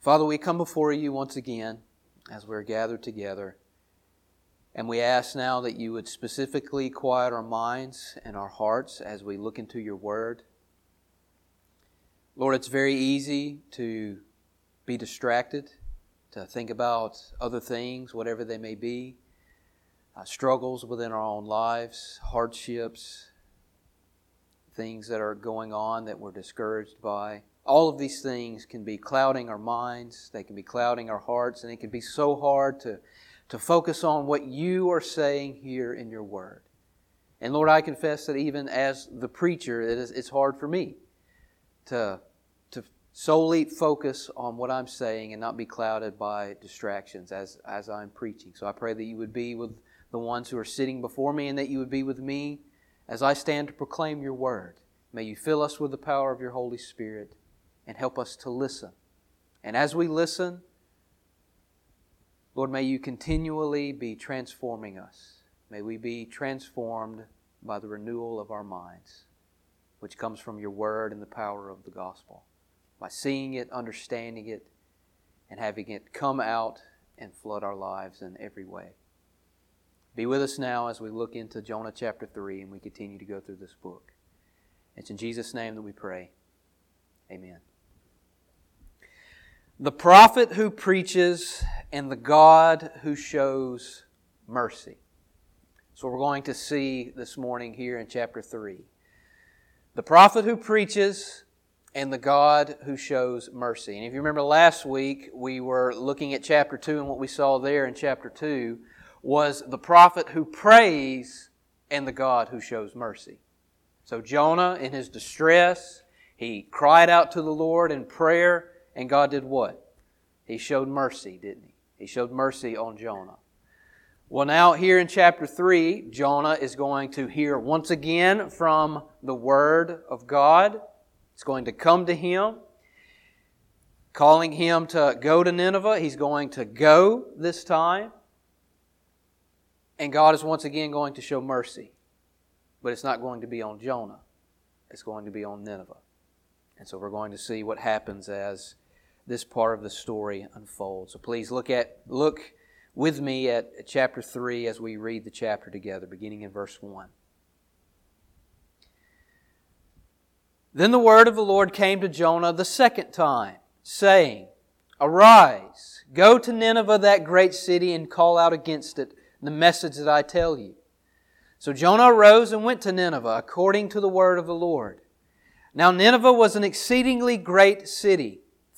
Father, we come before you once again as we're gathered together. And we ask now that you would specifically quiet our minds and our hearts as we look into your word. Lord, it's very easy to be distracted, to think about other things, whatever they may be, uh, struggles within our own lives, hardships, things that are going on that we're discouraged by. All of these things can be clouding our minds, they can be clouding our hearts, and it can be so hard to, to focus on what you are saying here in your word. And Lord, I confess that even as the preacher, it is, it's hard for me to, to solely focus on what I'm saying and not be clouded by distractions as, as I'm preaching. So I pray that you would be with the ones who are sitting before me and that you would be with me as I stand to proclaim your word. May you fill us with the power of your Holy Spirit and help us to listen. And as we listen, Lord, may you continually be transforming us. May we be transformed by the renewal of our minds, which comes from your word and the power of the gospel. By seeing it, understanding it, and having it come out and flood our lives in every way. Be with us now as we look into Jonah chapter 3 and we continue to go through this book. It's in Jesus' name that we pray. Amen. The prophet who preaches and the God who shows mercy. So we're going to see this morning here in chapter 3. The prophet who preaches and the God who shows mercy. And if you remember last week, we were looking at chapter 2, and what we saw there in chapter 2 was the prophet who prays and the God who shows mercy. So Jonah, in his distress, he cried out to the Lord in prayer, and God did what? He showed mercy, didn't he? He showed mercy on Jonah. Well, now here in chapter 3, Jonah is going to hear once again from the Word of God. It's going to come to him, calling him to go to Nineveh. He's going to go this time. And God is once again going to show mercy. But it's not going to be on Jonah, it's going to be on Nineveh. And so we're going to see what happens as this part of the story unfolds. So please look at look with me at chapter 3 as we read the chapter together, beginning in verse 1. Then the word of the Lord came to Jonah the second time, saying, Arise, go to Nineveh, that great city, and call out against it the message that I tell you. So Jonah arose and went to Nineveh according to the word of the Lord. Now Nineveh was an exceedingly great city,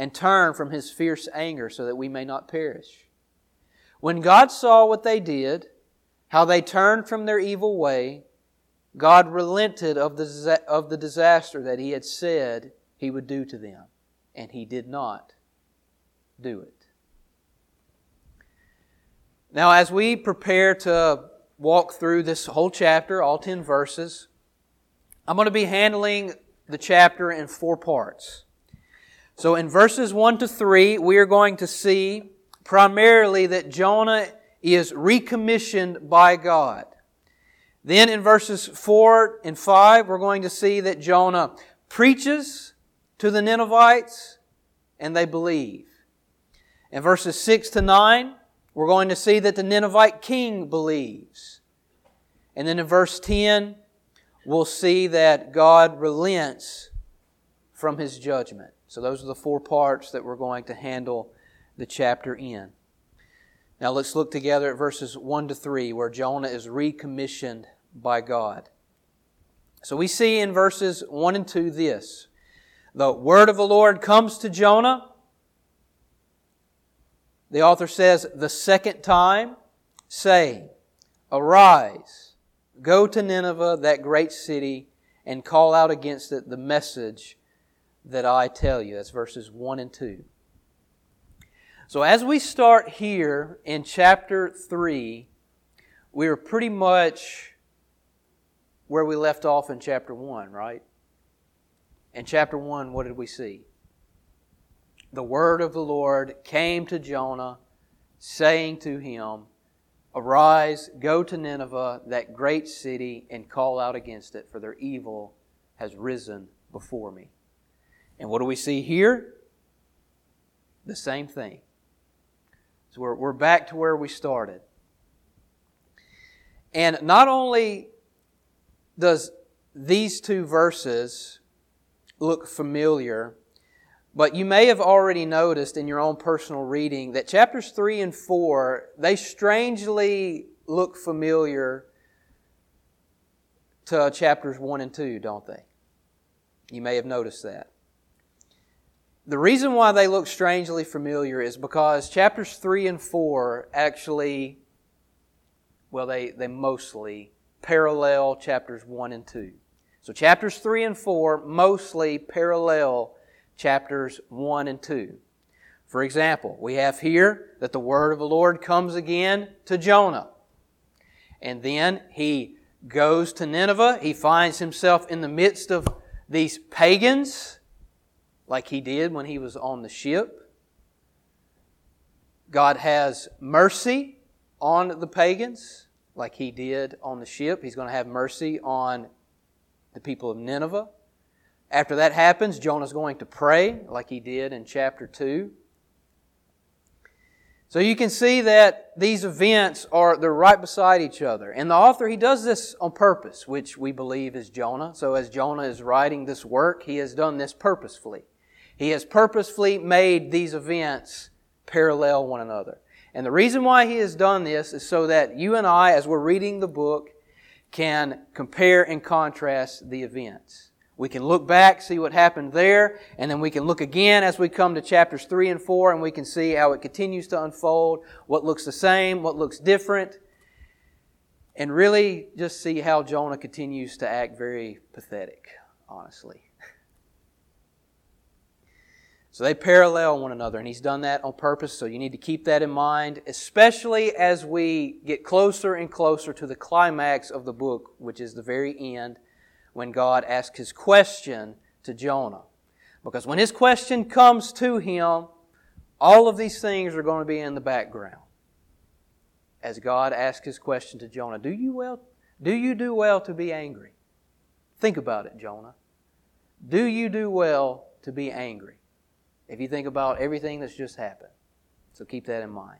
and turn from his fierce anger so that we may not perish. When God saw what they did, how they turned from their evil way, God relented of the, of the disaster that he had said he would do to them, and he did not do it. Now, as we prepare to walk through this whole chapter, all 10 verses, I'm going to be handling the chapter in four parts. So, in verses 1 to 3, we are going to see primarily that Jonah is recommissioned by God. Then in verses 4 and 5, we're going to see that Jonah preaches to the Ninevites and they believe. In verses 6 to 9, we're going to see that the Ninevite king believes. And then in verse 10, we'll see that God relents from his judgment. So those are the four parts that we're going to handle the chapter in. Now let's look together at verses 1 to 3, where Jonah is recommissioned by God. So we see in verses 1 and 2 this the word of the Lord comes to Jonah. The author says, the second time, saying, Arise, go to Nineveh, that great city, and call out against it the message that I tell you. That's verses 1 and 2. So as we start here in chapter 3, we are pretty much where we left off in chapter 1, right? In chapter 1, what did we see? The word of the Lord came to Jonah, saying to him, Arise, go to Nineveh, that great city, and call out against it, for their evil has risen before me. And what do we see here? The same thing. So we're, we're back to where we started. And not only does these two verses look familiar, but you may have already noticed in your own personal reading that chapters 3 and 4, they strangely look familiar to chapters 1 and 2, don't they? You may have noticed that. The reason why they look strangely familiar is because chapters 3 and 4 actually, well, they, they mostly parallel chapters 1 and 2. So chapters 3 and 4 mostly parallel chapters 1 and 2. For example, we have here that the word of the Lord comes again to Jonah. And then he goes to Nineveh. He finds himself in the midst of these pagans, like he did when he was on the ship. God has mercy on the pagans, like he did on the ship. He's going to have mercy on the people of Nineveh. After that happens, Jonah's going to pray like he did in chapter 2. So you can see that these events are they're right beside each other. And the author he does this on purpose, which we believe is Jonah. So as Jonah is writing this work, he has done this purposefully. He has purposefully made these events parallel one another. And the reason why he has done this is so that you and I as we're reading the book can compare and contrast the events. We can look back, see what happened there, and then we can look again as we come to chapters 3 and 4, and we can see how it continues to unfold, what looks the same, what looks different, and really just see how Jonah continues to act very pathetic, honestly. So they parallel one another, and he's done that on purpose, so you need to keep that in mind, especially as we get closer and closer to the climax of the book, which is the very end, when God asks his question to Jonah. Because when his question comes to him, all of these things are going to be in the background. As God asks his question to Jonah, do you well do you do well to be angry? Think about it, Jonah. Do you do well to be angry? If you think about everything that's just happened. So keep that in mind.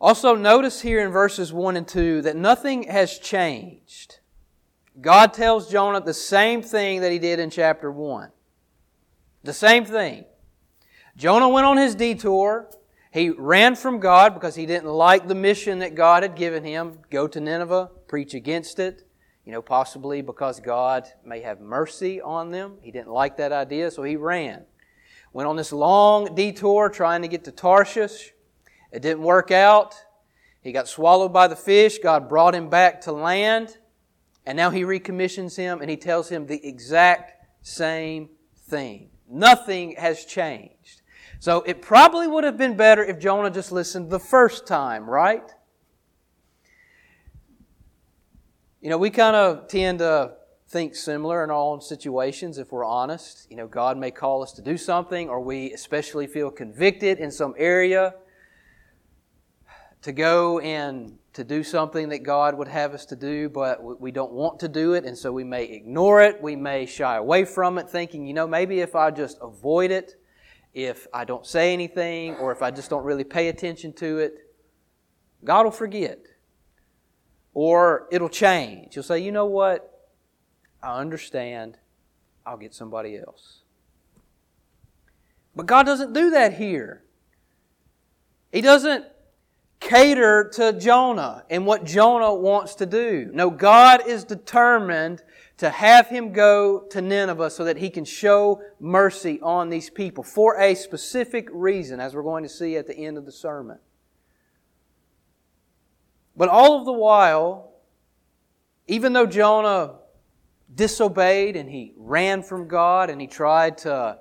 Also, notice here in verses 1 and 2 that nothing has changed. God tells Jonah the same thing that he did in chapter 1. The same thing. Jonah went on his detour. He ran from God because he didn't like the mission that God had given him go to Nineveh, preach against it. You know, possibly because God may have mercy on them. He didn't like that idea, so he ran. Went on this long detour trying to get to Tarshish. It didn't work out. He got swallowed by the fish. God brought him back to land. And now he recommissions him and he tells him the exact same thing. Nothing has changed. So it probably would have been better if Jonah just listened the first time, right? You know, we kind of tend to think similar in all situations if we're honest. You know, God may call us to do something, or we especially feel convicted in some area to go and to do something that God would have us to do, but we don't want to do it, and so we may ignore it. We may shy away from it, thinking, you know, maybe if I just avoid it, if I don't say anything, or if I just don't really pay attention to it, God will forget. Or it'll change. You'll say, you know what? I understand. I'll get somebody else. But God doesn't do that here. He doesn't cater to Jonah and what Jonah wants to do. No, God is determined to have him go to Nineveh so that he can show mercy on these people for a specific reason, as we're going to see at the end of the sermon. But all of the while, even though Jonah disobeyed and he ran from God and he tried to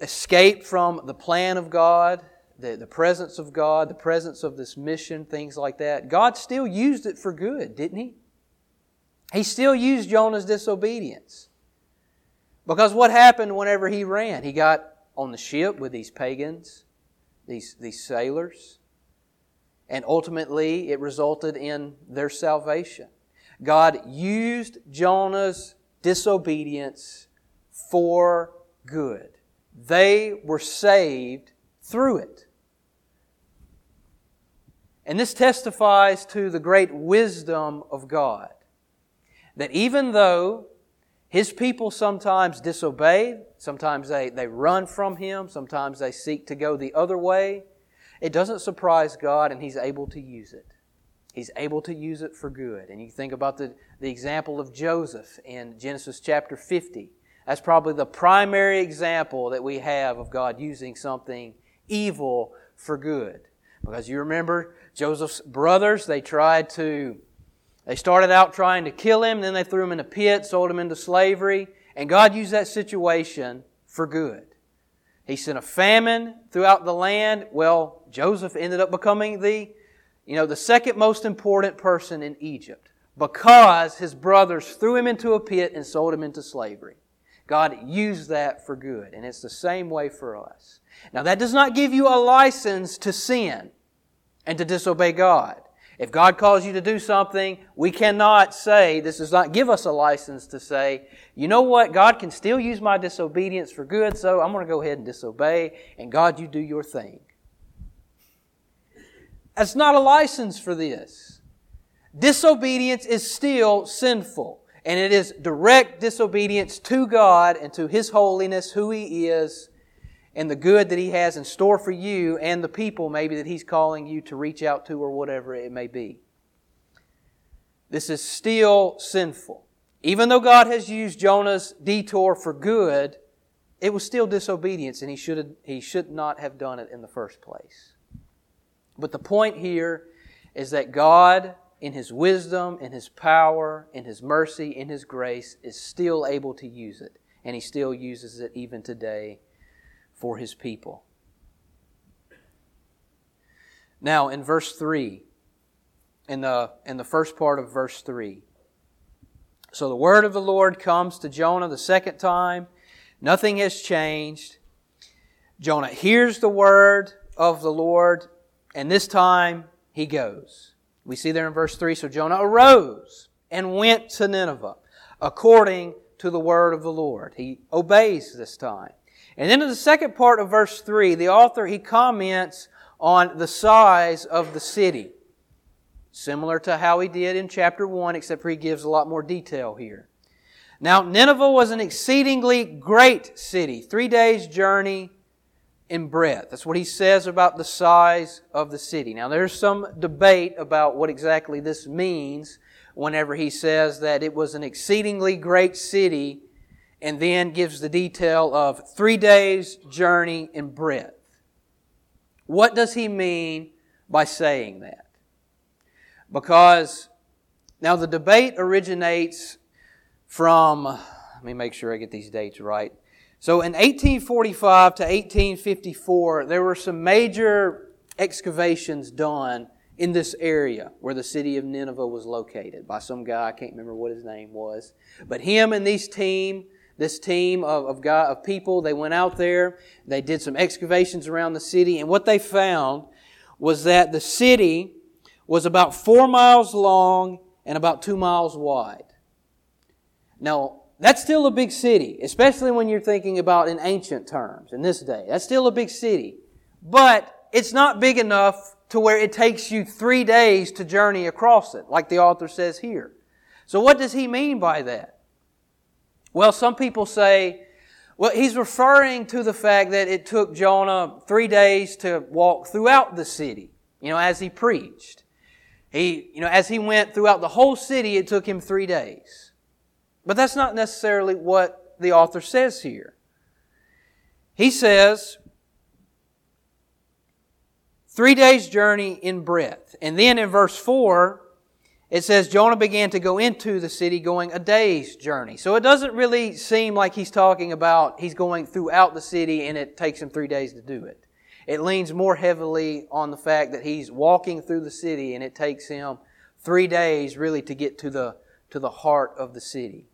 escape from the plan of God, the, the presence of God, the presence of this mission, things like that, God still used it for good, didn't He? He still used Jonah's disobedience. Because what happened whenever he ran? He got on the ship with these pagans, these, these sailors, and ultimately it resulted in their salvation. God used Jonah's disobedience for good. They were saved through it. And this testifies to the great wisdom of God. That even though His people sometimes disobey, sometimes they, they run from Him, sometimes they seek to go the other way, it doesn't surprise God and He's able to use it. He's able to use it for good. And you think about the, the example of Joseph in Genesis chapter 50. That's probably the primary example that we have of God using something evil for good. Because you remember Joseph's brothers, they tried to, they started out trying to kill him, then they threw him in a pit, sold him into slavery, and God used that situation for good. He sent a famine throughout the land. Well, Joseph ended up becoming the, you know, the second most important person in Egypt because his brothers threw him into a pit and sold him into slavery. God used that for good, and it's the same way for us. Now, that does not give you a license to sin and to disobey God. If God calls you to do something, we cannot say, this does not give us a license to say, you know what, God can still use my disobedience for good, so I'm going to go ahead and disobey, and God, you do your thing. That's not a license for this. Disobedience is still sinful, and it is direct disobedience to God and to His holiness, who He is, and the good that He has in store for you and the people maybe that He's calling you to reach out to or whatever it may be. This is still sinful. Even though God has used Jonah's detour for good, it was still disobedience and he should, have, he should not have done it in the first place. But the point here is that God, in His wisdom, in His power, in His mercy, in His grace, is still able to use it. And He still uses it even today for his people. Now, in verse 3, in the, in the first part of verse 3, so the word of the Lord comes to Jonah the second time. Nothing has changed. Jonah hears the word of the Lord, and this time he goes. We see there in verse 3 So Jonah arose and went to Nineveh according to the word of the Lord. He obeys this time. And then in the second part of verse 3, the author, he comments on the size of the city. Similar to how he did in chapter 1, except for he gives a lot more detail here. Now, Nineveh was an exceedingly great city, three days' journey in breadth. That's what he says about the size of the city. Now, there's some debate about what exactly this means whenever he says that it was an exceedingly great city and then gives the detail of three days' journey in breadth. What does he mean by saying that? Because now the debate originates from, let me make sure I get these dates right. So in 1845 to 1854, there were some major excavations done in this area where the city of Nineveh was located by some guy, I can't remember what his name was. But him and these team this team of, of, God, of people, they went out there, they did some excavations around the city, and what they found was that the city was about four miles long and about two miles wide. Now, that's still a big city, especially when you're thinking about in ancient terms, in this day. That's still a big city. But it's not big enough to where it takes you three days to journey across it, like the author says here. So what does he mean by that? Well, some people say, Well, he's referring to the fact that it took Jonah three days to walk throughout the city, you know, as he preached. He, you know, as he went throughout the whole city, it took him three days. But that's not necessarily what the author says here. He says, three days' journey in breadth. And then in verse 4, it says Jonah began to go into the city going a day's journey. So it doesn't really seem like he's talking about he's going throughout the city and it takes him three days to do it. It leans more heavily on the fact that he's walking through the city and it takes him three days really to get to the, to the heart of the city.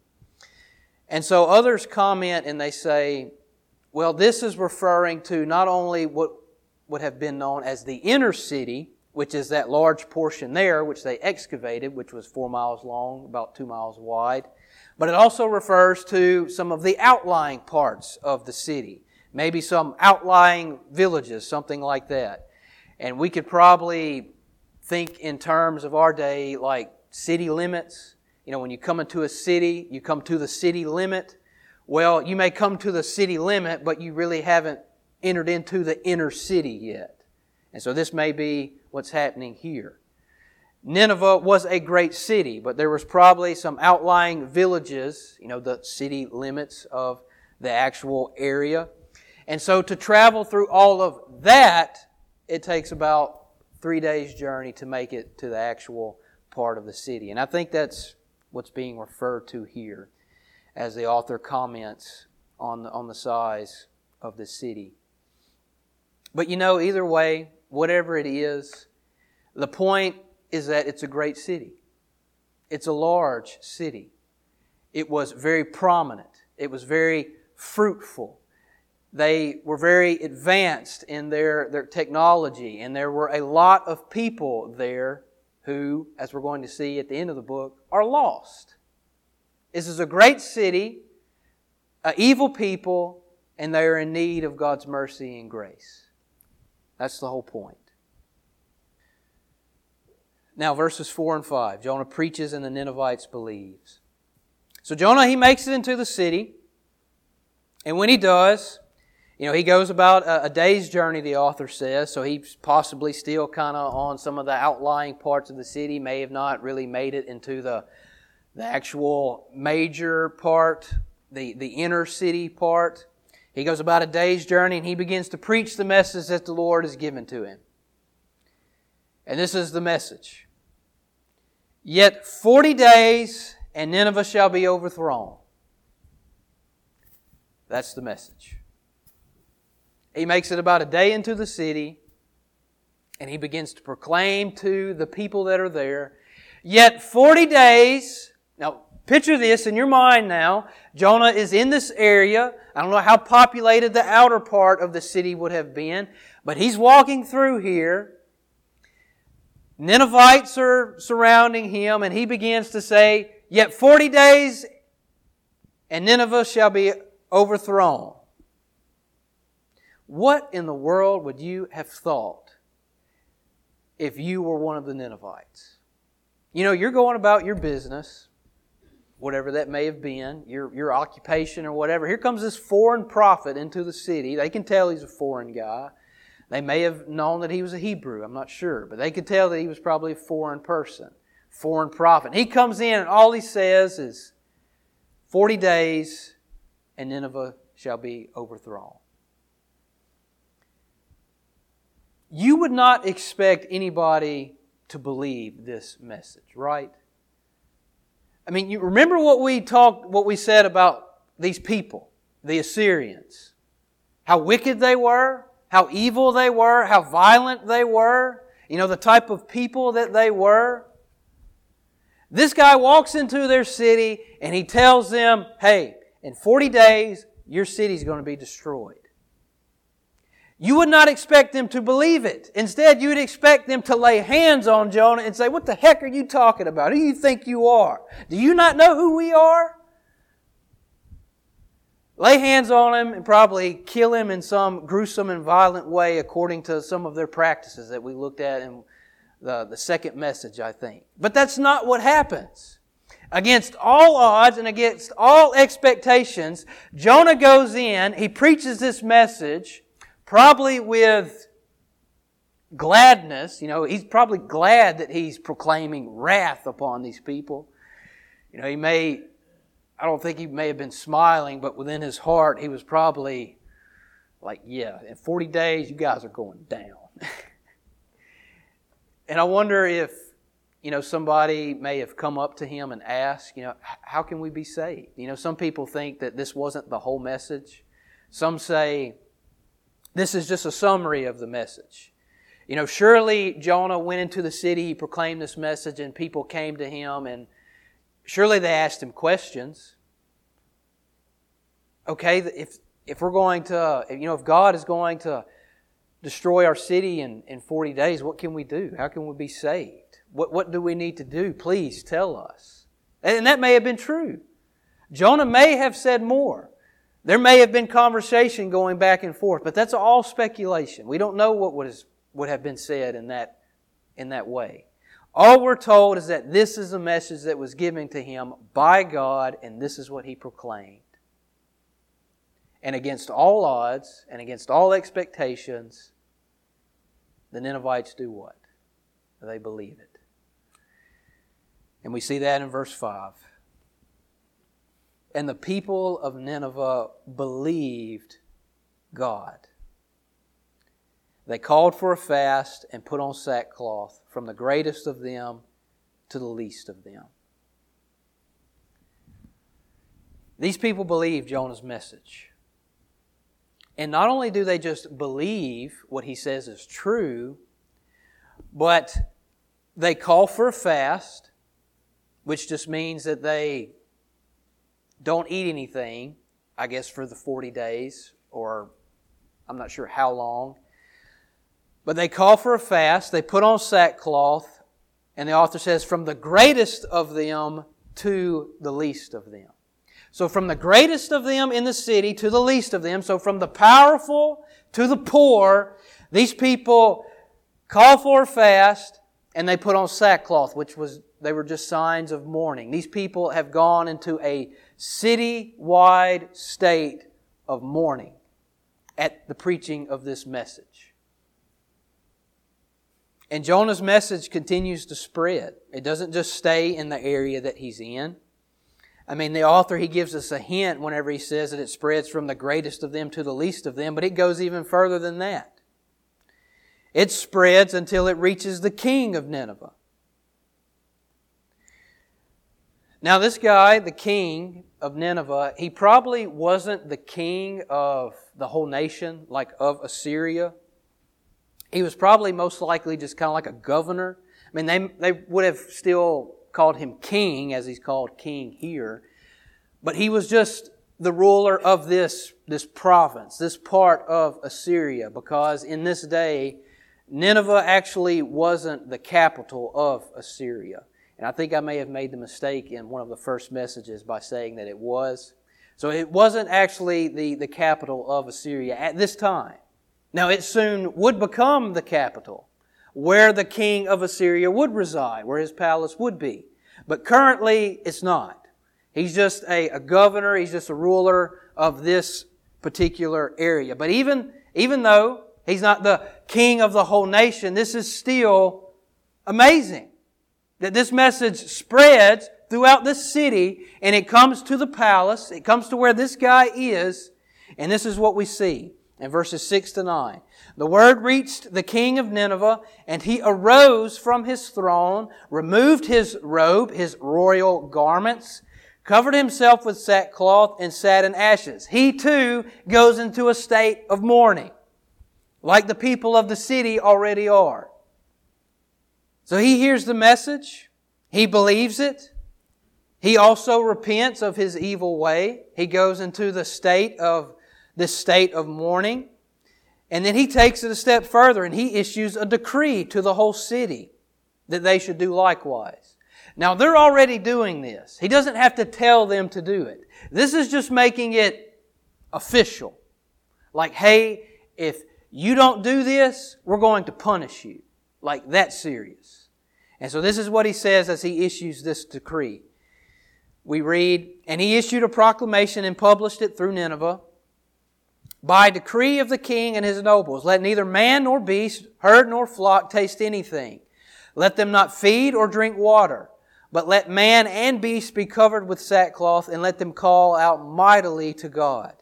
And so others comment and they say, well, this is referring to not only what would have been known as the inner city, which is that large portion there, which they excavated, which was four miles long, about two miles wide. But it also refers to some of the outlying parts of the city, maybe some outlying villages, something like that. And we could probably think in terms of our day like city limits. You know, when you come into a city, you come to the city limit. Well, you may come to the city limit, but you really haven't entered into the inner city yet. And so this may be what's happening here. Nineveh was a great city, but there was probably some outlying villages, you know, the city limits of the actual area. And so to travel through all of that, it takes about three days' journey to make it to the actual part of the city. And I think that's what's being referred to here as the author comments on the, on the size of the city. But you know, either way, whatever it is, the point is that it's a great city. It's a large city. It was very prominent. It was very fruitful. They were very advanced in their, their technology, and there were a lot of people there who, as we're going to see at the end of the book, are lost. This is a great city, a evil people, and they are in need of God's mercy and grace. That's the whole point. Now, verses 4 and 5. Jonah preaches and the Ninevites believes. So Jonah, he makes it into the city. And when he does, you know, he goes about a, a day's journey, the author says. So he's possibly still kind of on some of the outlying parts of the city, may have not really made it into the, the actual major part, the, the inner city part. He goes about a day's journey and he begins to preach the message that the Lord has given to him. And this is the message. Yet 40 days and Nineveh shall be overthrown. That's the message. He makes it about a day into the city and he begins to proclaim to the people that are there. Yet 40 days, now Picture this in your mind now. Jonah is in this area. I don't know how populated the outer part of the city would have been, but he's walking through here. Ninevites are surrounding him, and he begins to say, Yet 40 days, and Nineveh shall be overthrown. What in the world would you have thought if you were one of the Ninevites? You know, you're going about your business whatever that may have been, your, your occupation or whatever. Here comes this foreign prophet into the city. They can tell he's a foreign guy. They may have known that he was a Hebrew, I'm not sure, but they could tell that he was probably a foreign person, foreign prophet. He comes in and all he says is 40 days and Nineveh shall be overthrown. You would not expect anybody to believe this message, right? I mean, you remember what we talked, what we said about these people, the Assyrians. How wicked they were, how evil they were, how violent they were, you know, the type of people that they were. This guy walks into their city and he tells them, hey, in 40 days, your city's going to be destroyed. You would not expect them to believe it. Instead, you would expect them to lay hands on Jonah and say, What the heck are you talking about? Who do you think you are? Do you not know who we are? Lay hands on him and probably kill him in some gruesome and violent way according to some of their practices that we looked at in the, the second message, I think. But that's not what happens. Against all odds and against all expectations, Jonah goes in, he preaches this message, probably with gladness. You know, he's probably glad that he's proclaiming wrath upon these people. You know, he may, I don't think he may have been smiling, but within his heart, he was probably like, yeah, in 40 days, you guys are going down. and I wonder if, you know, somebody may have come up to him and asked, you know, how can we be saved? You know, some people think that this wasn't the whole message. Some say this is just a summary of the message. You know, surely Jonah went into the city, he proclaimed this message, and people came to him, and surely they asked him questions. Okay, if, if we're going to, you know, if God is going to destroy our city in, in 40 days, what can we do? How can we be saved? What, what do we need to do? Please tell us. And that may have been true. Jonah may have said more. There may have been conversation going back and forth, but that's all speculation. We don't know what was would have been said in that, in that way. All we're told is that this is a message that was given to him by God, and this is what he proclaimed. And against all odds and against all expectations, the Ninevites do what? They believe it. And we see that in verse 5. And the people of Nineveh believed God. They called for a fast and put on sackcloth, from the greatest of them to the least of them. These people believe Jonah's message. And not only do they just believe what he says is true, but they call for a fast, which just means that they don't eat anything, I guess, for the 40 days, or I'm not sure how long. But they call for a fast, they put on sackcloth, and the author says, from the greatest of them to the least of them. So from the greatest of them in the city to the least of them, so from the powerful to the poor, these people call for a fast and they put on sackcloth, which was, they were just signs of mourning. These people have gone into a city-wide state of mourning at the preaching of this message. And Jonah's message continues to spread. It doesn't just stay in the area that he's in. I mean, the author, he gives us a hint whenever he says that it spreads from the greatest of them to the least of them, but it goes even further than that. It spreads until it reaches the king of Nineveh. Now, this guy, the king of Nineveh, he probably wasn't the king of the whole nation, like of Assyria. He was probably most likely just kind of like a governor. I mean, they, they would have still called him king, as he's called king here. But he was just the ruler of this, this province, this part of Assyria, because in this day, Nineveh actually wasn't the capital of Assyria. And I think I may have made the mistake in one of the first messages by saying that it was. So it wasn't actually the, the capital of Assyria at this time. Now, it soon would become the capital, where the king of Assyria would reside, where his palace would be. But currently, it's not. He's just a, a governor, he's just a ruler of this particular area. But even, even though he's not the king of the whole nation, this is still amazing that this message spreads throughout the city and it comes to the palace, it comes to where this guy is, and this is what we see in verses 6 to 9. The word reached the king of Nineveh, and he arose from his throne, removed his robe, his royal garments, covered himself with sackcloth, and sat in ashes. He too goes into a state of mourning, like the people of the city already are. So he hears the message, he believes it, he also repents of his evil way. He goes into the state of this state of mourning. And then he takes it a step further and he issues a decree to the whole city that they should do likewise. Now they're already doing this. He doesn't have to tell them to do it. This is just making it official. Like, hey, if you don't do this, we're going to punish you. Like that serious. And so this is what he says as he issues this decree. we read, And he issued a proclamation and published it through Nineveh. By decree of the king and his nobles, let neither man nor beast, herd nor flock taste anything. Let them not feed or drink water, but let man and beast be covered with sackcloth, and let them call out mightily to God.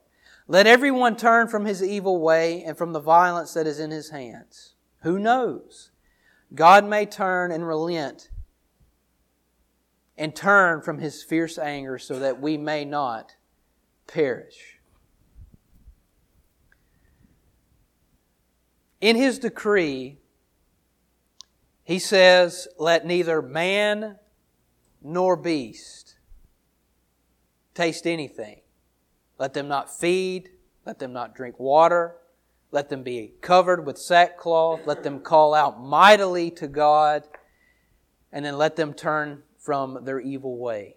Let everyone turn from his evil way and from the violence that is in his hands. Who knows? God may turn and relent and turn from his fierce anger so that we may not perish. In his decree, he says, Let neither man nor beast taste anything. Let them not feed, let them not drink water, let them be covered with sackcloth, let them call out mightily to God, and then let them turn from their evil way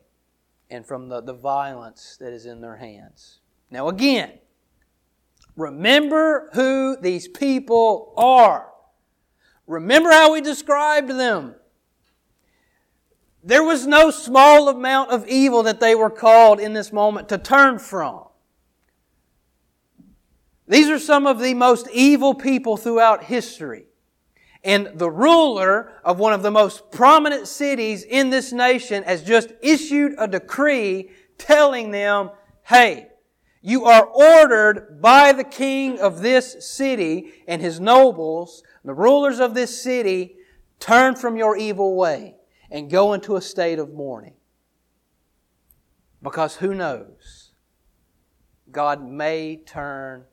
and from the, the violence that is in their hands. Now, again, remember who these people are. Remember how we described them. There was no small amount of evil that they were called in this moment to turn from. These are some of the most evil people throughout history. And the ruler of one of the most prominent cities in this nation has just issued a decree telling them, hey, you are ordered by the king of this city and his nobles, the rulers of this city, turn from your evil way and go into a state of mourning. Because who knows? God may turn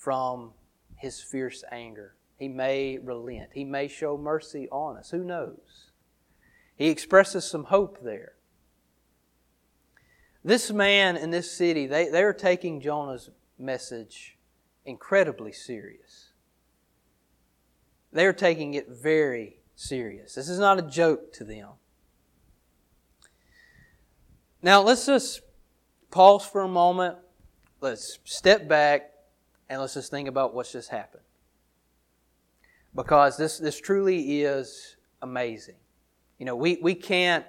from his fierce anger he may relent. He may show mercy on us. Who knows? He expresses some hope there. This man in this city, they, they're taking Jonah's message incredibly serious. They're taking it very serious. This is not a joke to them. Now, let's just pause for a moment. Let's step back and let's just think about what's just happened because this, this truly is amazing. You know, we, we can't,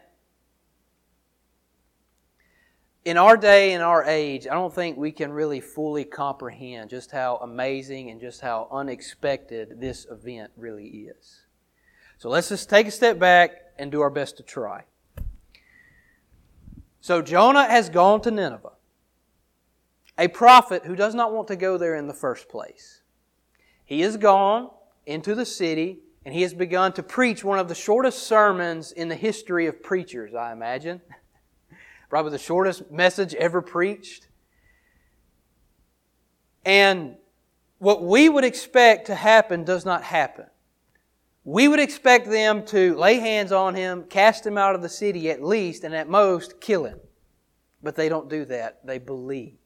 in our day, in our age, I don't think we can really fully comprehend just how amazing and just how unexpected this event really is. So let's just take a step back and do our best to try. So Jonah has gone to Nineveh, a prophet who does not want to go there in the first place. He is gone into the city, and he has begun to preach one of the shortest sermons in the history of preachers, I imagine. Probably the shortest message ever preached. And what we would expect to happen does not happen. We would expect them to lay hands on him, cast him out of the city at least, and at most kill him. But they don't do that. They believe.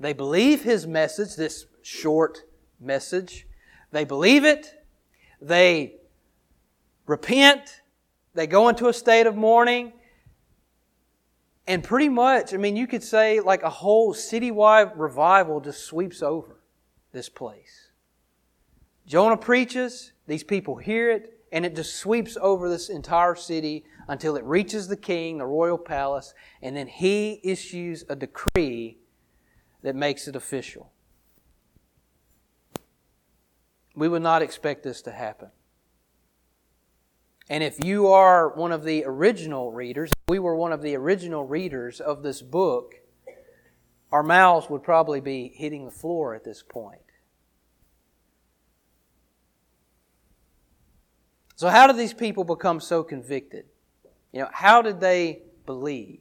They believe his message, this short message, they believe it. They repent. They go into a state of mourning. And pretty much, I mean, you could say like a whole citywide revival just sweeps over this place. Jonah preaches, these people hear it, and it just sweeps over this entire city until it reaches the king, the royal palace, and then he issues a decree that makes it official. We would not expect this to happen. And if you are one of the original readers, we were one of the original readers of this book, our mouths would probably be hitting the floor at this point. So, how did these people become so convicted? You know, how did they believe?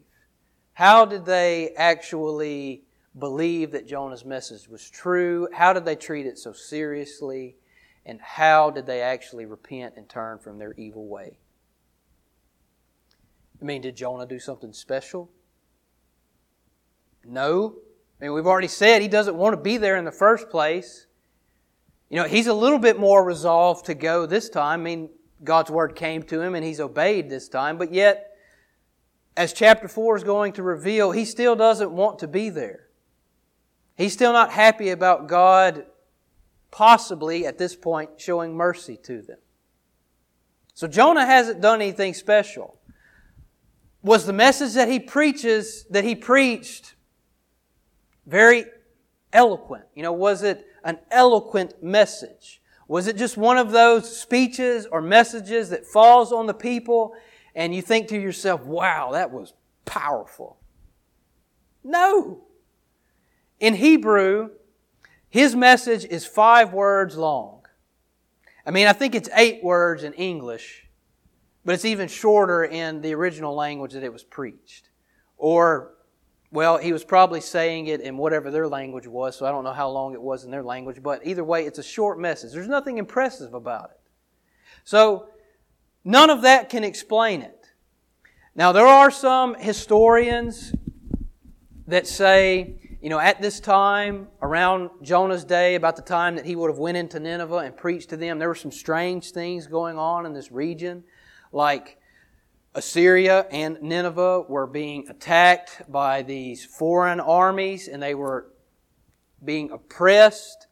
How did they actually believe that Jonah's message was true? How did they treat it so seriously? And how did they actually repent and turn from their evil way? I mean, did Jonah do something special? No. I mean, we've already said he doesn't want to be there in the first place. You know, he's a little bit more resolved to go this time. I mean, God's word came to him and he's obeyed this time, but yet, as chapter 4 is going to reveal, he still doesn't want to be there. He's still not happy about God possibly at this point showing mercy to them. So Jonah hasn't done anything special. was the message that he preaches, that he preached, very eloquent? You know, was it an eloquent message? Was it just one of those speeches or messages that falls on the people and you think to yourself, wow, that was powerful? No. In Hebrew, his message is five words long. I mean, I think it's eight words in English, but it's even shorter in the original language that it was preached. Or, well, he was probably saying it in whatever their language was, so I don't know how long it was in their language, but either way, it's a short message. There's nothing impressive about it. So, none of that can explain it. Now, there are some historians that say, you know, at this time, around Jonah's day, about the time that he would have went into Nineveh and preached to them, there were some strange things going on in this region, like Assyria and Nineveh were being attacked by these foreign armies, and they were being oppressed.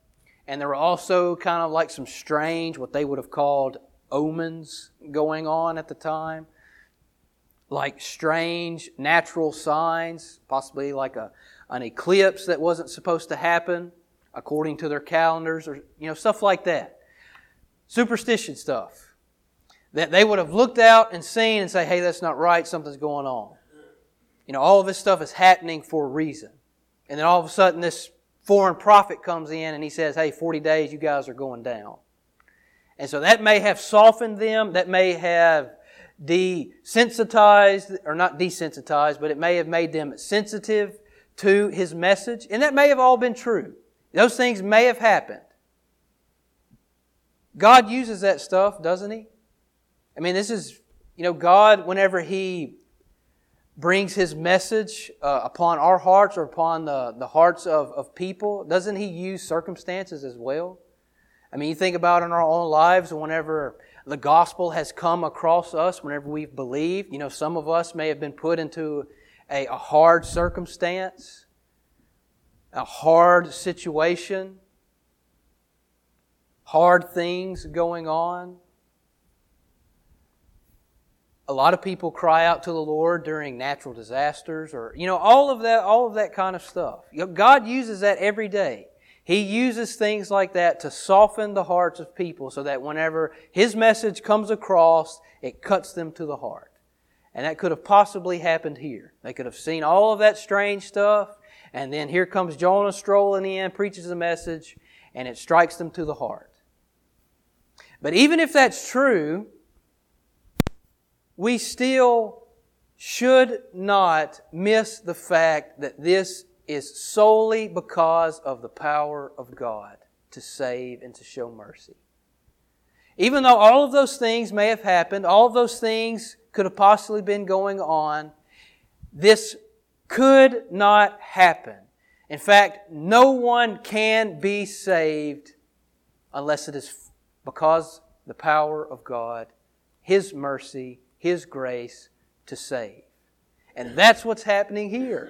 And there were also kind of like some strange, what they would have called omens going on at the time like strange natural signs, possibly like a, an eclipse that wasn't supposed to happen according to their calendars, or you know, stuff like that. Superstition stuff. That they would have looked out and seen and say, hey, that's not right, something's going on. You know, all of this stuff is happening for a reason. And then all of a sudden this foreign prophet comes in and he says, hey, 40 days, you guys are going down. And so that may have softened them, that may have desensitized, or not desensitized, but it may have made them sensitive to his message. And that may have all been true. Those things may have happened. God uses that stuff, doesn't he? I mean, this is, you know, God, whenever he brings his message uh, upon our hearts or upon the, the hearts of, of people, doesn't he use circumstances as well? I mean, you think about in our own lives, whenever the gospel has come across us whenever we've believed. You know, some of us may have been put into a, a hard circumstance, a hard situation, hard things going on. A lot of people cry out to the Lord during natural disasters or, you know, all of that, all of that kind of stuff. God uses that every day. He uses things like that to soften the hearts of people so that whenever His message comes across, it cuts them to the heart. And that could have possibly happened here. They could have seen all of that strange stuff, and then here comes Jonah strolling in, preaches a message, and it strikes them to the heart. But even if that's true, we still should not miss the fact that this is solely because of the power of God to save and to show mercy. Even though all of those things may have happened, all of those things could have possibly been going on, this could not happen. In fact, no one can be saved unless it is because the power of God, His mercy, His grace to save. And that's what's happening here.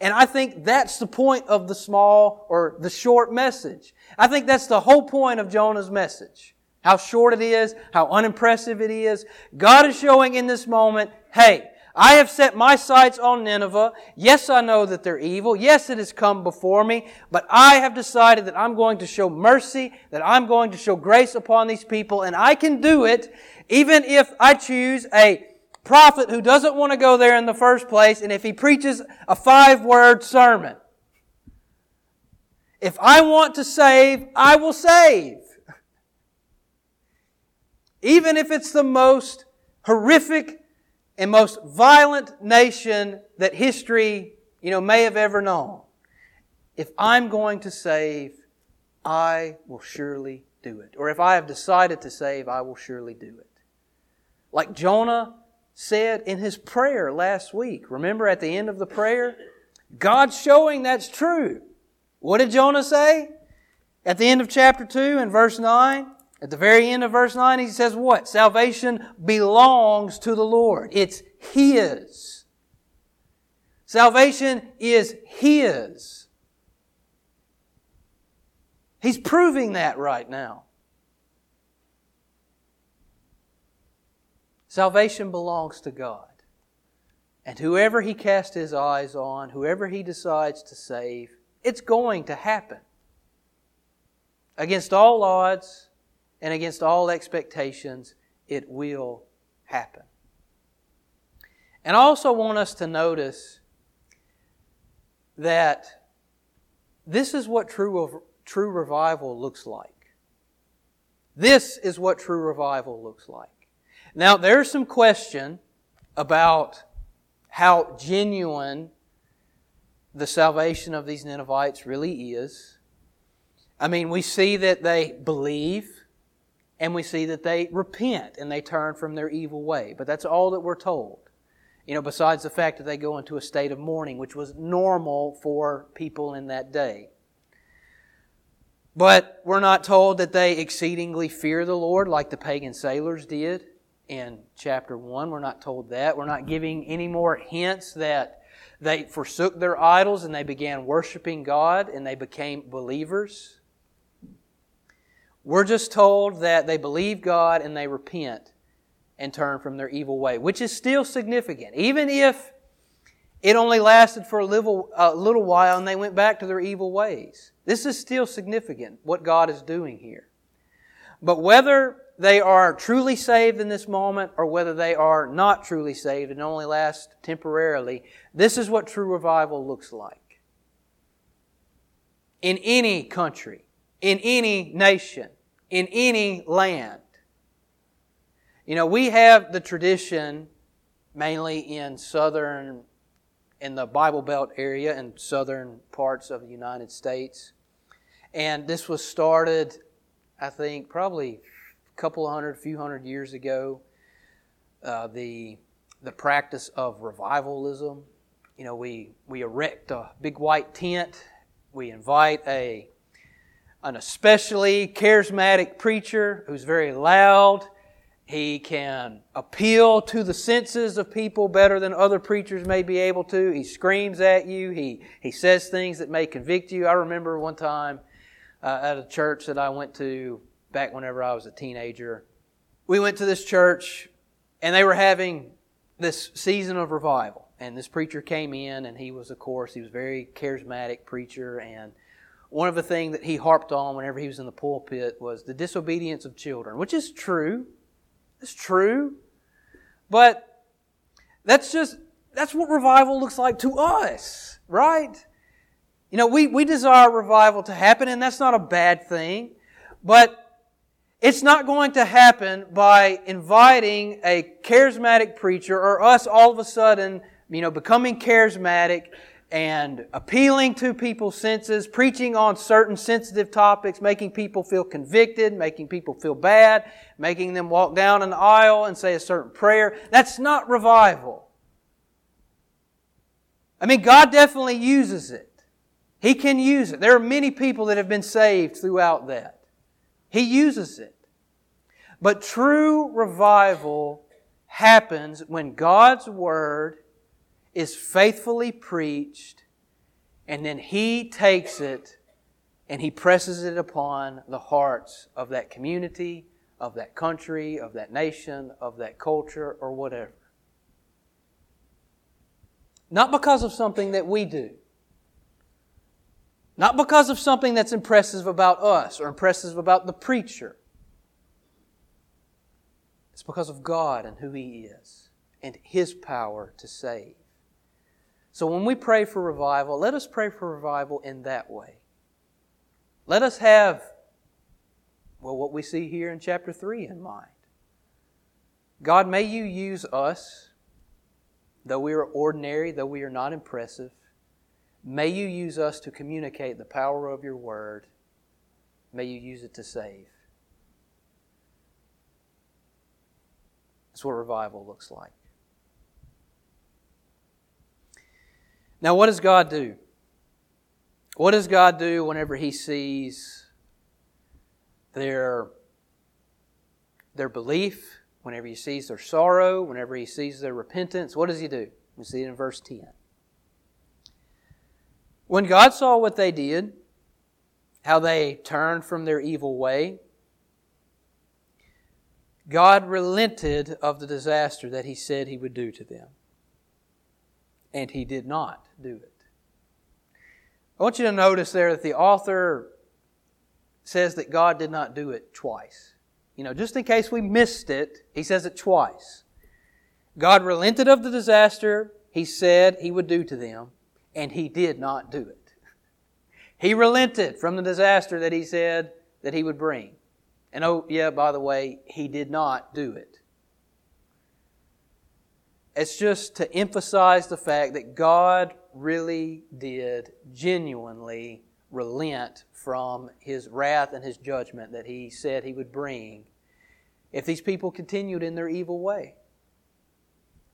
And I think that's the point of the small or the short message. I think that's the whole point of Jonah's message. How short it is, how unimpressive it is. God is showing in this moment, hey, I have set my sights on Nineveh. Yes, I know that they're evil. Yes, it has come before me, but I have decided that I'm going to show mercy, that I'm going to show grace upon these people, and I can do it even if I choose a prophet who doesn't want to go there in the first place, and if he preaches a five word sermon. If I want to save, I will save. Even if it's the most horrific and most violent nation that history, you know, may have ever known. If I'm going to save, I will surely do it. Or if I have decided to save, I will surely do it. Like Jonah said in his prayer last week. Remember at the end of the prayer? God's showing that's true. What did Jonah say? At the end of chapter 2 and verse 9, at the very end of verse 9, he says what? Salvation belongs to the Lord. It's His. Salvation is His. He's proving that right now. Salvation belongs to God. And whoever he casts his eyes on, whoever he decides to save, it's going to happen. Against all odds and against all expectations, it will happen. And I also want us to notice that this is what true, true revival looks like. This is what true revival looks like. Now, there's some question about how genuine the salvation of these Ninevites really is. I mean, we see that they believe and we see that they repent and they turn from their evil way. But that's all that we're told. You know, besides the fact that they go into a state of mourning, which was normal for people in that day. But we're not told that they exceedingly fear the Lord like the pagan sailors did in chapter 1. We're not told that. We're not giving any more hints that they forsook their idols and they began worshiping God and they became believers. We're just told that they believe God and they repent and turn from their evil way, which is still significant. Even if it only lasted for a little, a little while and they went back to their evil ways. This is still significant, what God is doing here. But whether they are truly saved in this moment or whether they are not truly saved and only last temporarily, this is what true revival looks like. In any country, in any nation, in any land. You know, we have the tradition mainly in southern in the Bible Belt area in southern parts of the United States. And this was started, I think, probably a couple hundred, few hundred years ago. Uh, the the practice of revivalism. You know, we we erect a big white tent. We invite a an especially charismatic preacher who's very loud he can appeal to the senses of people better than other preachers may be able to. He screams at you. He, he says things that may convict you. I remember one time uh, at a church that I went to back whenever I was a teenager. We went to this church and they were having this season of revival. And this preacher came in and he was, of course, he was a very charismatic preacher. And one of the things that he harped on whenever he was in the pulpit was the disobedience of children, which is true. It's true. But that's just, that's what revival looks like to us, right? You know, we, we desire revival to happen, and that's not a bad thing. But it's not going to happen by inviting a charismatic preacher or us all of a sudden, you know, becoming charismatic and appealing to people's senses, preaching on certain sensitive topics, making people feel convicted, making people feel bad, making them walk down an aisle and say a certain prayer. That's not revival. I mean, God definitely uses it. He can use it. There are many people that have been saved throughout that. He uses it. But true revival happens when God's Word is faithfully preached, and then He takes it and He presses it upon the hearts of that community, of that country, of that nation, of that culture, or whatever. Not because of something that we do. Not because of something that's impressive about us or impressive about the preacher. It's because of God and who He is and His power to save. So when we pray for revival, let us pray for revival in that way. Let us have, well, what we see here in chapter 3 in mind. God, may you use us, though we are ordinary, though we are not impressive. May you use us to communicate the power of your word. May you use it to save. That's what revival looks like. Now, what does God do? What does God do whenever He sees their, their belief, whenever He sees their sorrow, whenever He sees their repentance? What does He do? We see it in verse 10. When God saw what they did, how they turned from their evil way, God relented of the disaster that He said He would do to them. And he did not do it. I want you to notice there that the author says that God did not do it twice. You know, just in case we missed it, he says it twice. God relented of the disaster he said he would do to them, and he did not do it. He relented from the disaster that he said that he would bring. And oh, yeah, by the way, he did not do it. It's just to emphasize the fact that God really did genuinely relent from his wrath and his judgment that he said he would bring if these people continued in their evil way.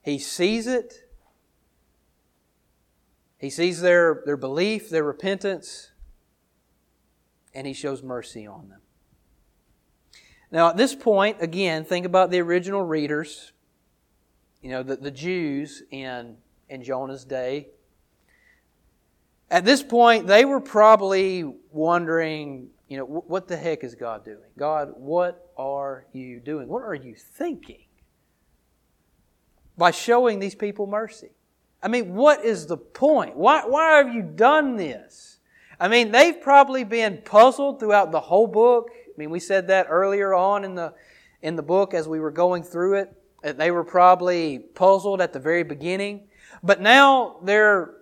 He sees it. He sees their, their belief, their repentance, and he shows mercy on them. Now, at this point, again, think about the original readers, you know, the, the Jews in, in Jonah's day. At this point, they were probably wondering, you know, what the heck is God doing? God, what are you doing? What are you thinking by showing these people mercy? I mean, what is the point? Why, why have you done this? I mean, they've probably been puzzled throughout the whole book. I mean, we said that earlier on in the, in the book as we were going through it. They were probably puzzled at the very beginning. But now they're,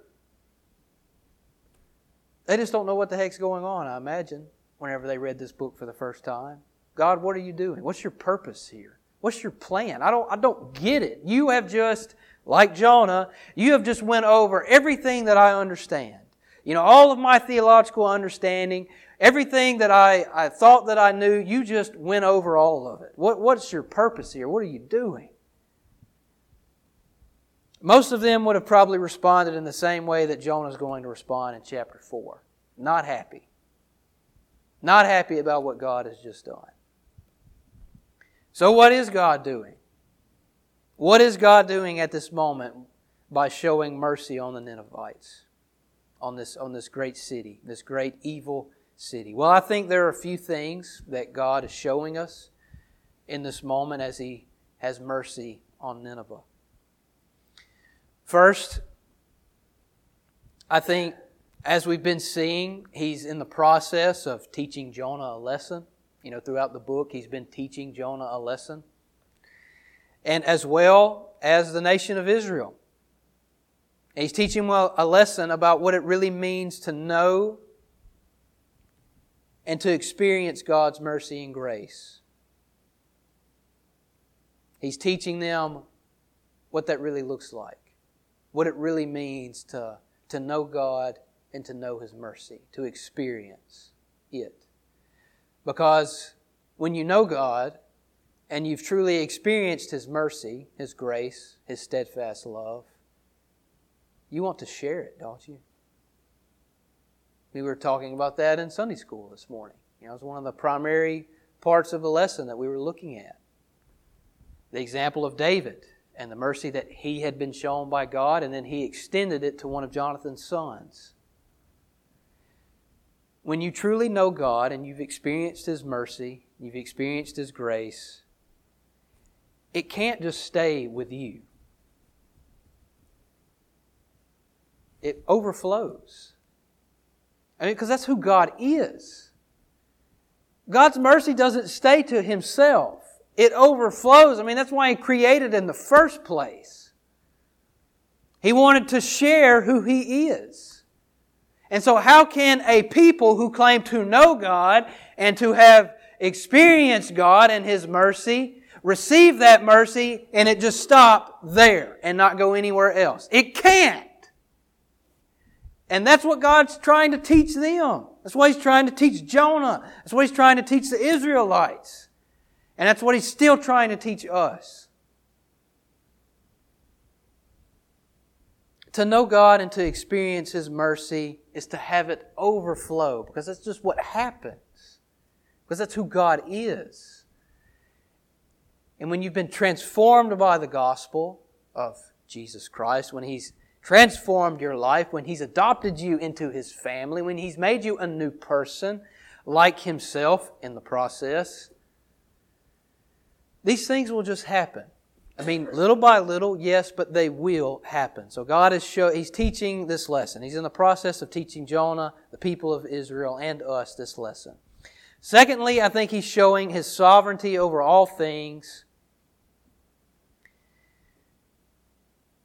they just don't know what the heck's going on, I imagine, whenever they read this book for the first time. God, what are you doing? What's your purpose here? What's your plan? I don't, I don't get it. You have just, like Jonah, you have just went over everything that I understand. You know, all of my theological understanding, everything that I, I thought that I knew, you just went over all of it. What, what's your purpose here? What are you doing? Most of them would have probably responded in the same way that Jonah is going to respond in chapter 4. Not happy. Not happy about what God has just done. So, what is God doing? What is God doing at this moment by showing mercy on the Ninevites? on this, on this great city, this great evil city? Well, I think there are a few things that God is showing us in this moment as He has mercy on Nineveh. First, I think as we've been seeing, He's in the process of teaching Jonah a lesson. You know, throughout the book, He's been teaching Jonah a lesson. And as well as the nation of Israel. He's teaching a lesson about what it really means to know and to experience God's mercy and grace. He's teaching them what that really looks like, what it really means to, to know God and to know His mercy, to experience it. Because when you know God and you've truly experienced His mercy, His grace, His steadfast love, you want to share it, don't you? We were talking about that in Sunday school this morning. You know, it was one of the primary parts of the lesson that we were looking at. The example of David and the mercy that he had been shown by God, and then he extended it to one of Jonathan's sons. When you truly know God and you've experienced His mercy, you've experienced His grace, it can't just stay with you. it overflows. I mean, because that's who God is. God's mercy doesn't stay to Himself. It overflows. I mean, that's why He created in the first place. He wanted to share who He is. And so how can a people who claim to know God and to have experienced God and His mercy receive that mercy and it just stop there and not go anywhere else? It can't. And that's what God's trying to teach them. That's what He's trying to teach Jonah. That's what He's trying to teach the Israelites. And that's what He's still trying to teach us. To know God and to experience His mercy is to have it overflow because that's just what happens. Because that's who God is. And when you've been transformed by the gospel of Jesus Christ, when He's transformed your life, when He's adopted you into His family, when He's made you a new person like Himself in the process, these things will just happen I mean, little by little, yes, but they will happen. So God is show, He's teaching this lesson. He's in the process of teaching Jonah, the people of Israel, and us this lesson. Secondly, I think He's showing His sovereignty over all things.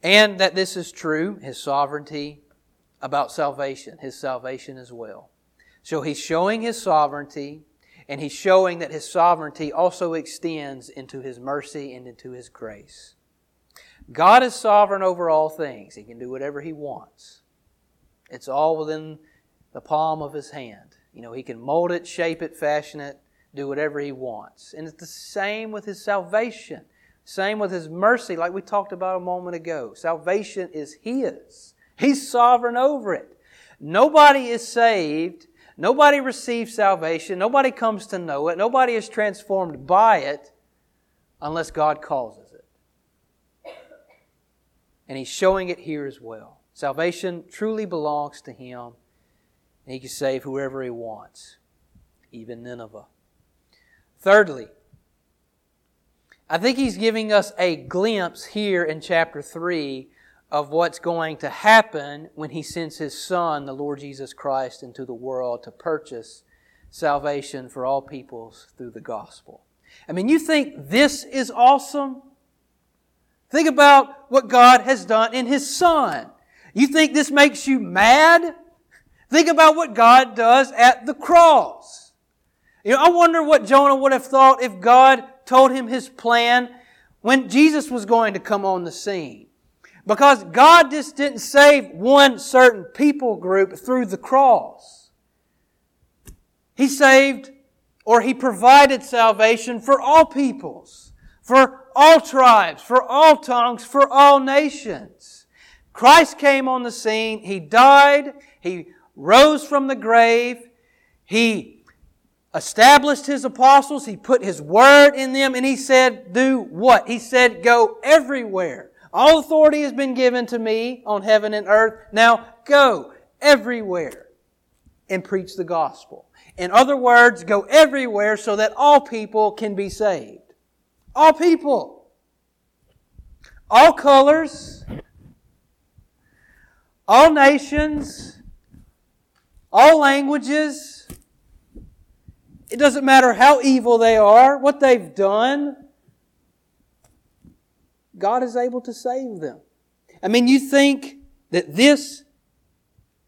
And that this is true, His sovereignty about salvation, His salvation as well. So He's showing His sovereignty and he's showing that his sovereignty also extends into his mercy and into his grace. God is sovereign over all things. He can do whatever he wants. It's all within the palm of his hand. You know, he can mold it, shape it, fashion it, do whatever he wants. And it's the same with his salvation. Same with his mercy, like we talked about a moment ago. Salvation is his. He's sovereign over it. Nobody is saved Nobody receives salvation. Nobody comes to know it. Nobody is transformed by it unless God causes it. And He's showing it here as well. Salvation truly belongs to Him, and He can save whoever He wants, even Nineveh. Thirdly, I think He's giving us a glimpse here in chapter 3 of what's going to happen when he sends his son, the Lord Jesus Christ, into the world to purchase salvation for all peoples through the gospel. I mean, you think this is awesome? Think about what God has done in his son. You think this makes you mad? Think about what God does at the cross. You know, I wonder what Jonah would have thought if God told him his plan when Jesus was going to come on the scene. Because God just didn't save one certain people group through the cross. He saved or He provided salvation for all peoples, for all tribes, for all tongues, for all nations. Christ came on the scene. He died. He rose from the grave. He established His apostles. He put His word in them and He said, do what? He said, go everywhere all authority has been given to me on heaven and earth. Now go everywhere and preach the gospel. In other words, go everywhere so that all people can be saved. All people. All colors. All nations. All languages. It doesn't matter how evil they are, what they've done. God is able to save them. I mean, you think that this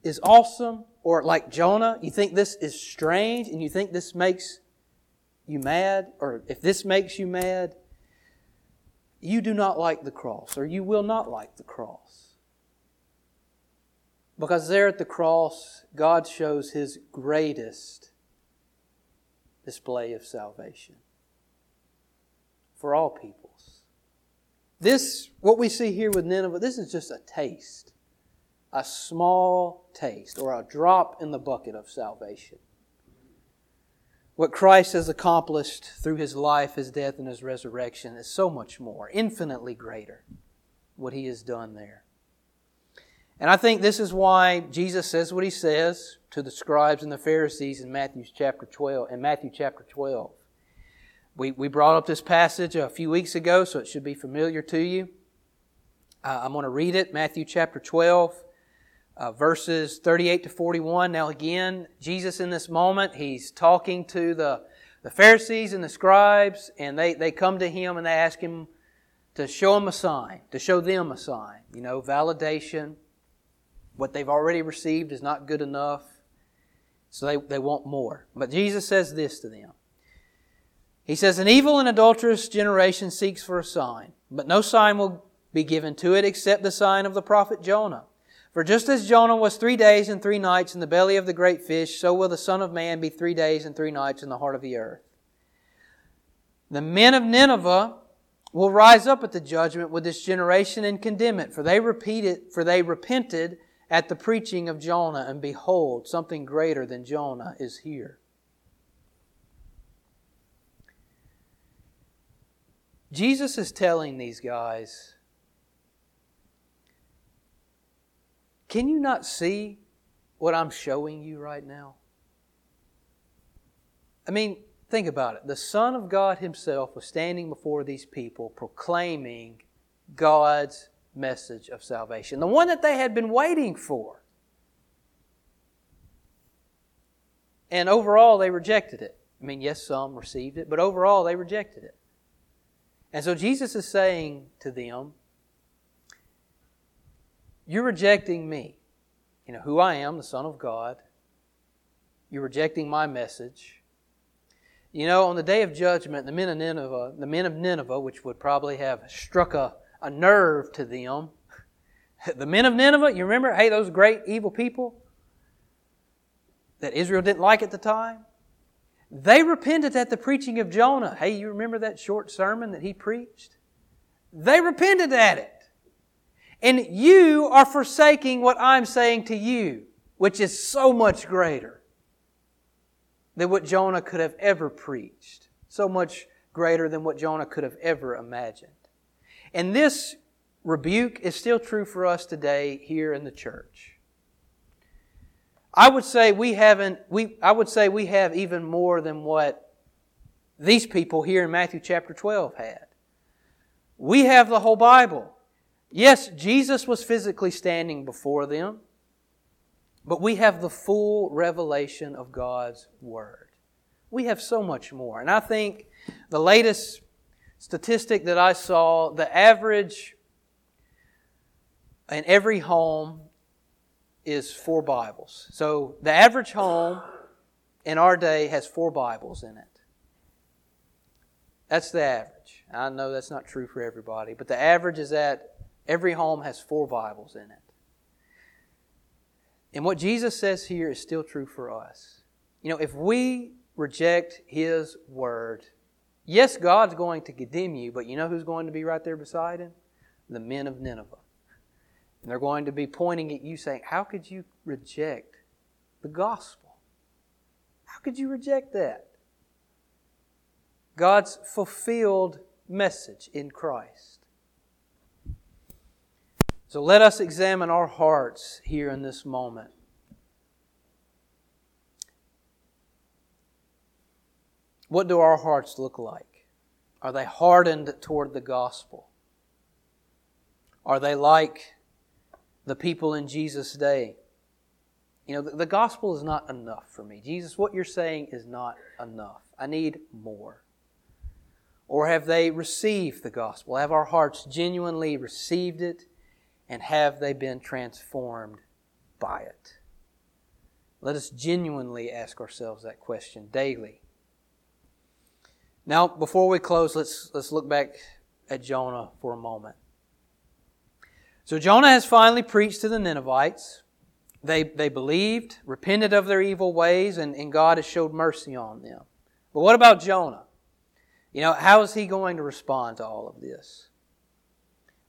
is awesome, or like Jonah, you think this is strange, and you think this makes you mad, or if this makes you mad, you do not like the cross, or you will not like the cross. Because there at the cross, God shows His greatest display of salvation for all peoples. This, what we see here with Nineveh, this is just a taste, a small taste, or a drop in the bucket of salvation. What Christ has accomplished through his life, his death, and his resurrection is so much more, infinitely greater, what he has done there. And I think this is why Jesus says what he says to the scribes and the Pharisees in Matthew chapter 12, in Matthew chapter 12. We, we brought up this passage a few weeks ago, so it should be familiar to you. Uh, I'm going to read it, Matthew chapter 12, uh, verses 38 to 41. Now, again, Jesus in this moment, he's talking to the, the Pharisees and the scribes, and they, they come to him and they ask him to show him a sign, to show them a sign. You know, validation. What they've already received is not good enough, so they, they want more. But Jesus says this to them. He says, An evil and adulterous generation seeks for a sign, but no sign will be given to it except the sign of the prophet Jonah. For just as Jonah was three days and three nights in the belly of the great fish, so will the Son of Man be three days and three nights in the heart of the earth. The men of Nineveh will rise up at the judgment with this generation and condemn it, for they repeated, for they repented at the preaching of Jonah, and behold, something greater than Jonah is here. Jesus is telling these guys, can you not see what I'm showing you right now? I mean, Think about it. The Son of God Himself was standing before these people proclaiming God's message of salvation, the one that they had been waiting for. And overall, they rejected it. I mean, yes, some received it, but overall, they rejected it. And so Jesus is saying to them, You're rejecting me. You know, who I am, the Son of God. You're rejecting my message. You know, on the day of judgment, the men of Nineveh, the men of Nineveh, which would probably have struck a, a nerve to them, the men of Nineveh, you remember, hey, those great evil people that Israel didn't like at the time? They repented at the preaching of Jonah. Hey, you remember that short sermon that he preached? They repented at it. And you are forsaking what I'm saying to you, which is so much greater than what Jonah could have ever preached, so much greater than what Jonah could have ever imagined. And this rebuke is still true for us today here in the church. I would say we haven't, we, I would say we have even more than what these people here in Matthew chapter 12 had. We have the whole Bible. Yes, Jesus was physically standing before them, but we have the full revelation of God's Word. We have so much more. And I think the latest statistic that I saw, the average in every home is four Bibles. So the average home in our day has four Bibles in it. That's the average. I know that's not true for everybody, but the average is that every home has four Bibles in it. And what Jesus says here is still true for us. You know, if we reject His Word, yes, God's going to condemn you, but you know who's going to be right there beside Him? The men of Nineveh. And they're going to be pointing at you saying, How could you reject the gospel? How could you reject that? God's fulfilled message in Christ. So let us examine our hearts here in this moment. What do our hearts look like? Are they hardened toward the gospel? Are they like the people in Jesus' day. You know, the, the, gospel is not enough for me. Jesus, what you're saying is not enough. I need more. Or have they received the gospel? Have our hearts genuinely received it? And have they been transformed by it? Let us genuinely ask ourselves that question daily. Now, before we close, let's, let's look back at Jonah for a moment. So Jonah has finally preached to the Ninevites. They, they believed, repented of their evil ways, and, and God has showed mercy on them. But what about Jonah? You know, how is he going to respond to all of this?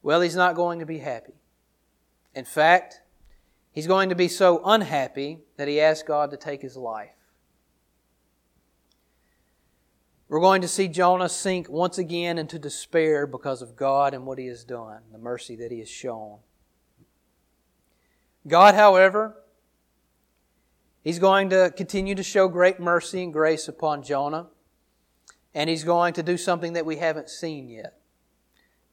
Well, he's not going to be happy. In fact, he's going to be so unhappy that he asks God to take his life. We're going to see Jonah sink once again into despair because of God and what he has done, the mercy that he has shown. God, however, he's going to continue to show great mercy and grace upon Jonah, and he's going to do something that we haven't seen yet.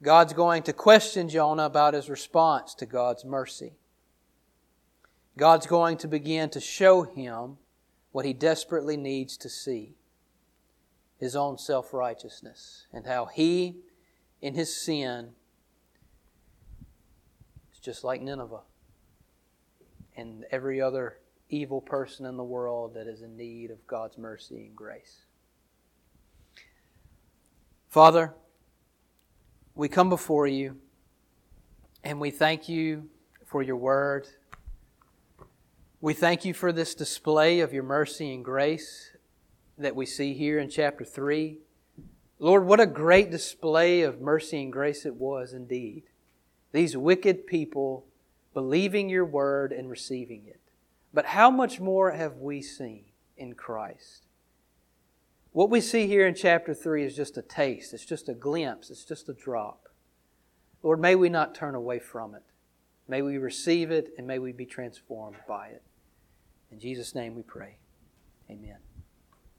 God's going to question Jonah about his response to God's mercy. God's going to begin to show him what he desperately needs to see his own self righteousness and how he, in his sin, is just like Nineveh and every other evil person in the world that is in need of God's mercy and grace. Father, we come before you and we thank you for your word. We thank you for this display of your mercy and grace that we see here in chapter 3. Lord, what a great display of mercy and grace it was indeed. These wicked people believing your word and receiving it. But how much more have we seen in Christ? What we see here in chapter 3 is just a taste, it's just a glimpse, it's just a drop. Lord, may we not turn away from it. May we receive it and may we be transformed by it. In Jesus' name we pray. Amen.